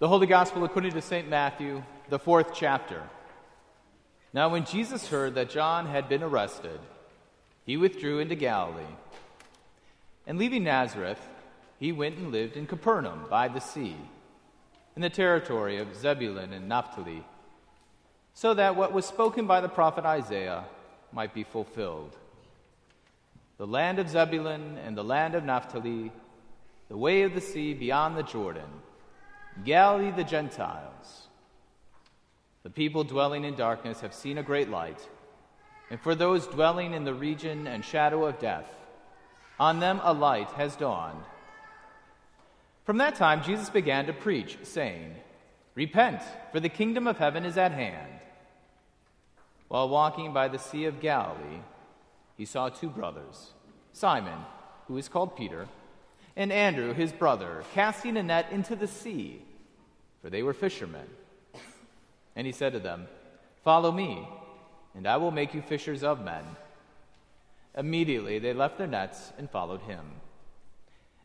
The Holy Gospel according to St. Matthew, the fourth chapter. Now, when Jesus heard that John had been arrested, he withdrew into Galilee. And leaving Nazareth, he went and lived in Capernaum by the sea, in the territory of Zebulun and Naphtali, so that what was spoken by the prophet Isaiah might be fulfilled. The land of Zebulun and the land of Naphtali, the way of the sea beyond the Jordan Galilee the Gentiles. The people dwelling in darkness have seen a great light, and for those dwelling in the region and shadow of death, on them a light has dawned. From that time, Jesus began to preach, saying, Repent, for the kingdom of heaven is at hand. While walking by the Sea of Galilee, he saw two brothers, Simon, who is called Peter, and Andrew, his brother, casting a net into the sea, for they were fishermen. And he said to them, Follow me, and I will make you fishers of men. Immediately they left their nets and followed him.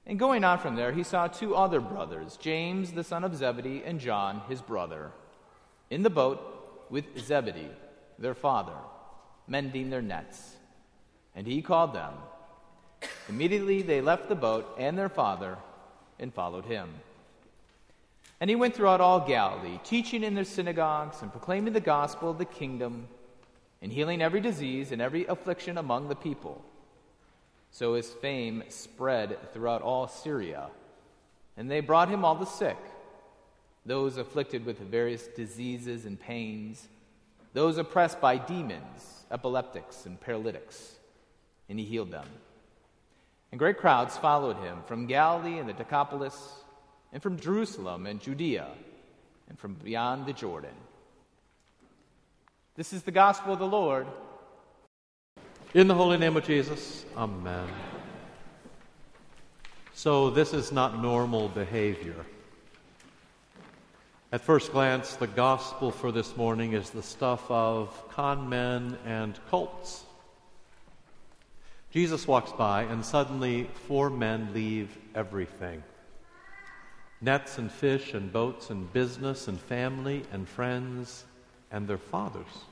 And going on from there, he saw two other brothers, James the son of Zebedee and John his brother, in the boat with Zebedee, their father, mending their nets. And he called them. Immediately they left the boat and their father and followed him. And he went throughout all Galilee, teaching in their synagogues and proclaiming the gospel of the kingdom and healing every disease and every affliction among the people. So his fame spread throughout all Syria. And they brought him all the sick, those afflicted with various diseases and pains, those oppressed by demons, epileptics, and paralytics, and he healed them. And great crowds followed him from Galilee and the Decapolis, and from Jerusalem and Judea, and from beyond the Jordan. This is the gospel of the Lord. In the holy name of Jesus, Amen. So, this is not normal behavior. At first glance, the gospel for this morning is the stuff of con men and cults. Jesus walks by, and suddenly four men leave everything nets and fish and boats and business and family and friends and their fathers.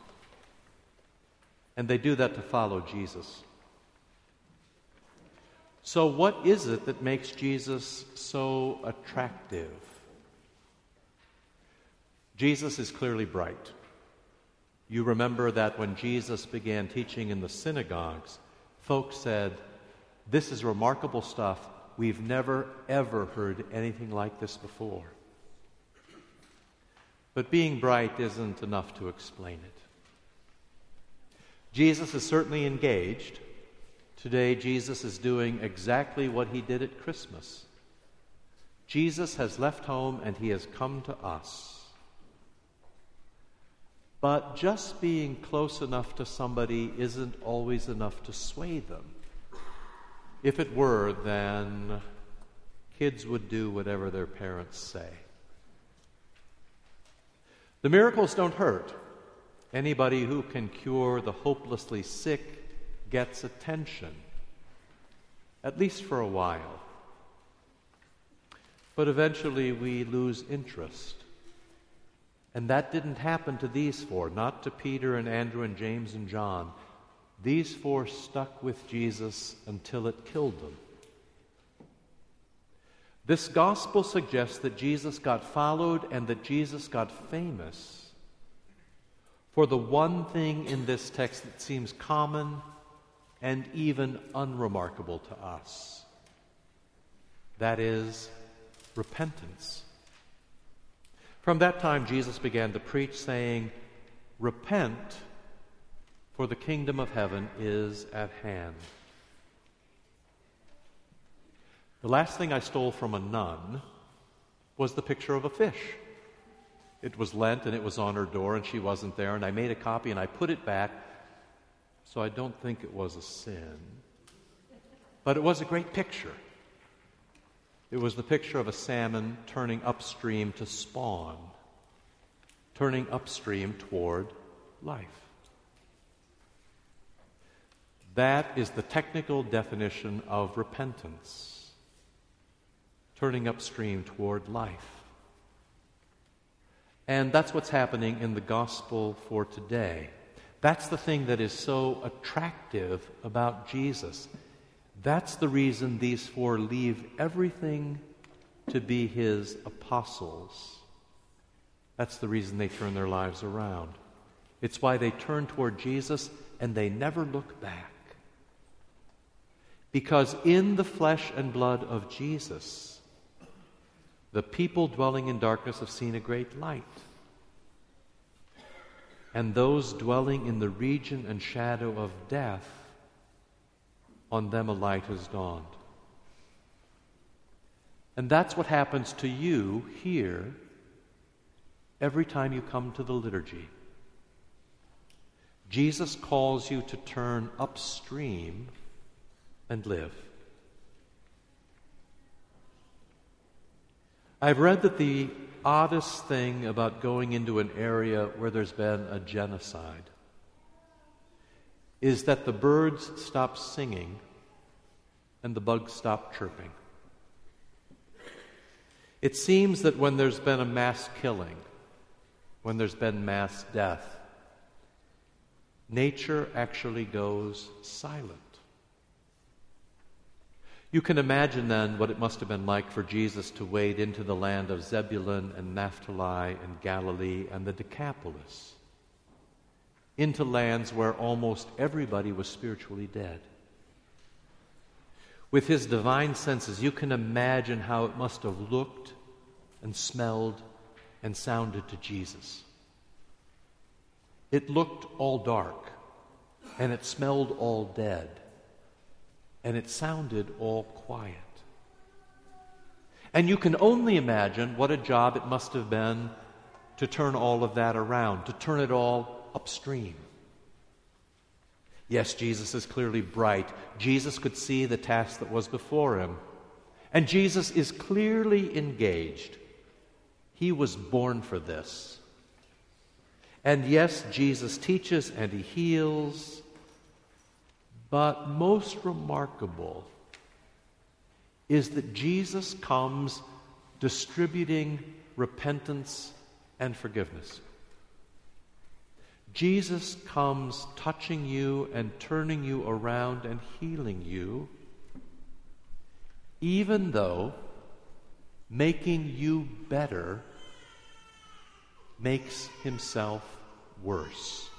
And they do that to follow Jesus. So, what is it that makes Jesus so attractive? Jesus is clearly bright. You remember that when Jesus began teaching in the synagogues, folks said, This is remarkable stuff. We've never, ever heard anything like this before. But being bright isn't enough to explain it. Jesus is certainly engaged. Today, Jesus is doing exactly what he did at Christmas. Jesus has left home and he has come to us. But just being close enough to somebody isn't always enough to sway them. If it were, then kids would do whatever their parents say. The miracles don't hurt. Anybody who can cure the hopelessly sick gets attention, at least for a while. But eventually we lose interest. And that didn't happen to these four, not to Peter and Andrew and James and John. These four stuck with Jesus until it killed them. This gospel suggests that Jesus got followed and that Jesus got famous for the one thing in this text that seems common and even unremarkable to us that is, repentance. From that time, Jesus began to preach, saying, Repent, for the kingdom of heaven is at hand. The last thing I stole from a nun was the picture of a fish. It was Lent and it was on her door and she wasn't there, and I made a copy and I put it back, so I don't think it was a sin. But it was a great picture. It was the picture of a salmon turning upstream to spawn, turning upstream toward life. That is the technical definition of repentance turning upstream toward life. And that's what's happening in the gospel for today. That's the thing that is so attractive about Jesus. That's the reason these four leave everything to be his apostles. That's the reason they turn their lives around. It's why they turn toward Jesus and they never look back. Because in the flesh and blood of Jesus, the people dwelling in darkness have seen a great light. And those dwelling in the region and shadow of death, on them a light has dawned. And that's what happens to you here every time you come to the liturgy. Jesus calls you to turn upstream and live. I've read that the oddest thing about going into an area where there's been a genocide is that the birds stop singing and the bugs stop chirping. It seems that when there's been a mass killing, when there's been mass death, nature actually goes silent. You can imagine then what it must have been like for Jesus to wade into the land of Zebulun and Naphtali and Galilee and the Decapolis, into lands where almost everybody was spiritually dead. With his divine senses, you can imagine how it must have looked and smelled and sounded to Jesus. It looked all dark, and it smelled all dead and it sounded all quiet. And you can only imagine what a job it must have been to turn all of that around, to turn it all upstream. Yes, Jesus is clearly bright. Jesus could see the task that was before him. And Jesus is clearly engaged. He was born for this. And yes, Jesus teaches and he heals but most remarkable is that Jesus comes distributing repentance and forgiveness. Jesus comes touching you and turning you around and healing you, even though making you better makes himself worse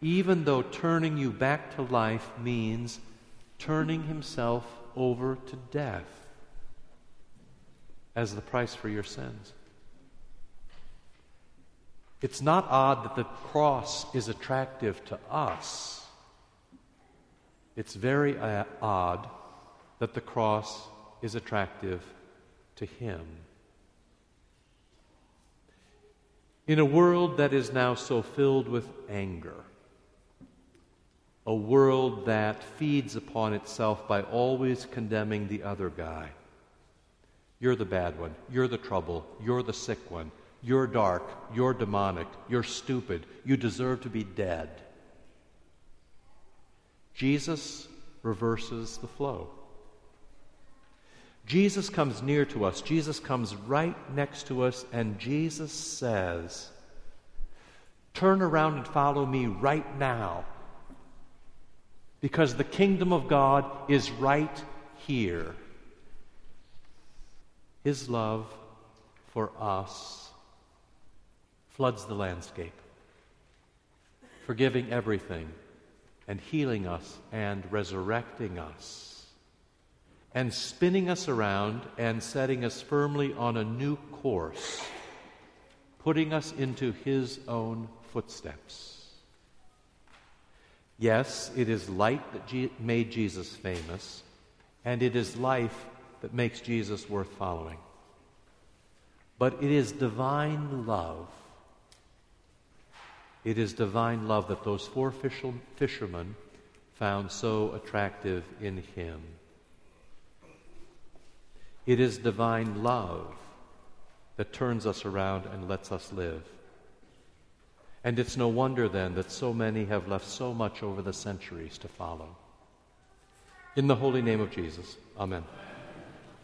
even though turning you back to life means turning himself over to death as the price for your sins. It's not odd that the cross is attractive to us. It's very uh, odd that the cross is attractive to him. In a world that is now so filled with anger, a world that feeds upon itself by always condemning the other guy. You're the bad one. You're the trouble. You're the sick one. You're dark. You're demonic. You're stupid. You deserve to be dead. Jesus reverses the flow. Jesus comes near to us. Jesus comes right next to us, and Jesus says, Turn around and follow me right now because the kingdom of God is right here. His love for us floods the landscape, forgiving everything and healing us and resurrecting us and spinning us around and setting us firmly on a new course, putting us into His own footsteps. Yes, it is light that made Jesus famous, and it is life that makes Jesus worth following. But it is divine love. It is divine love that those four fishermen found so attractive in him. It is divine love that turns us around and lets us live. And it's no wonder then that so many have left so much over the centuries to follow. In the holy name of Jesus, amen.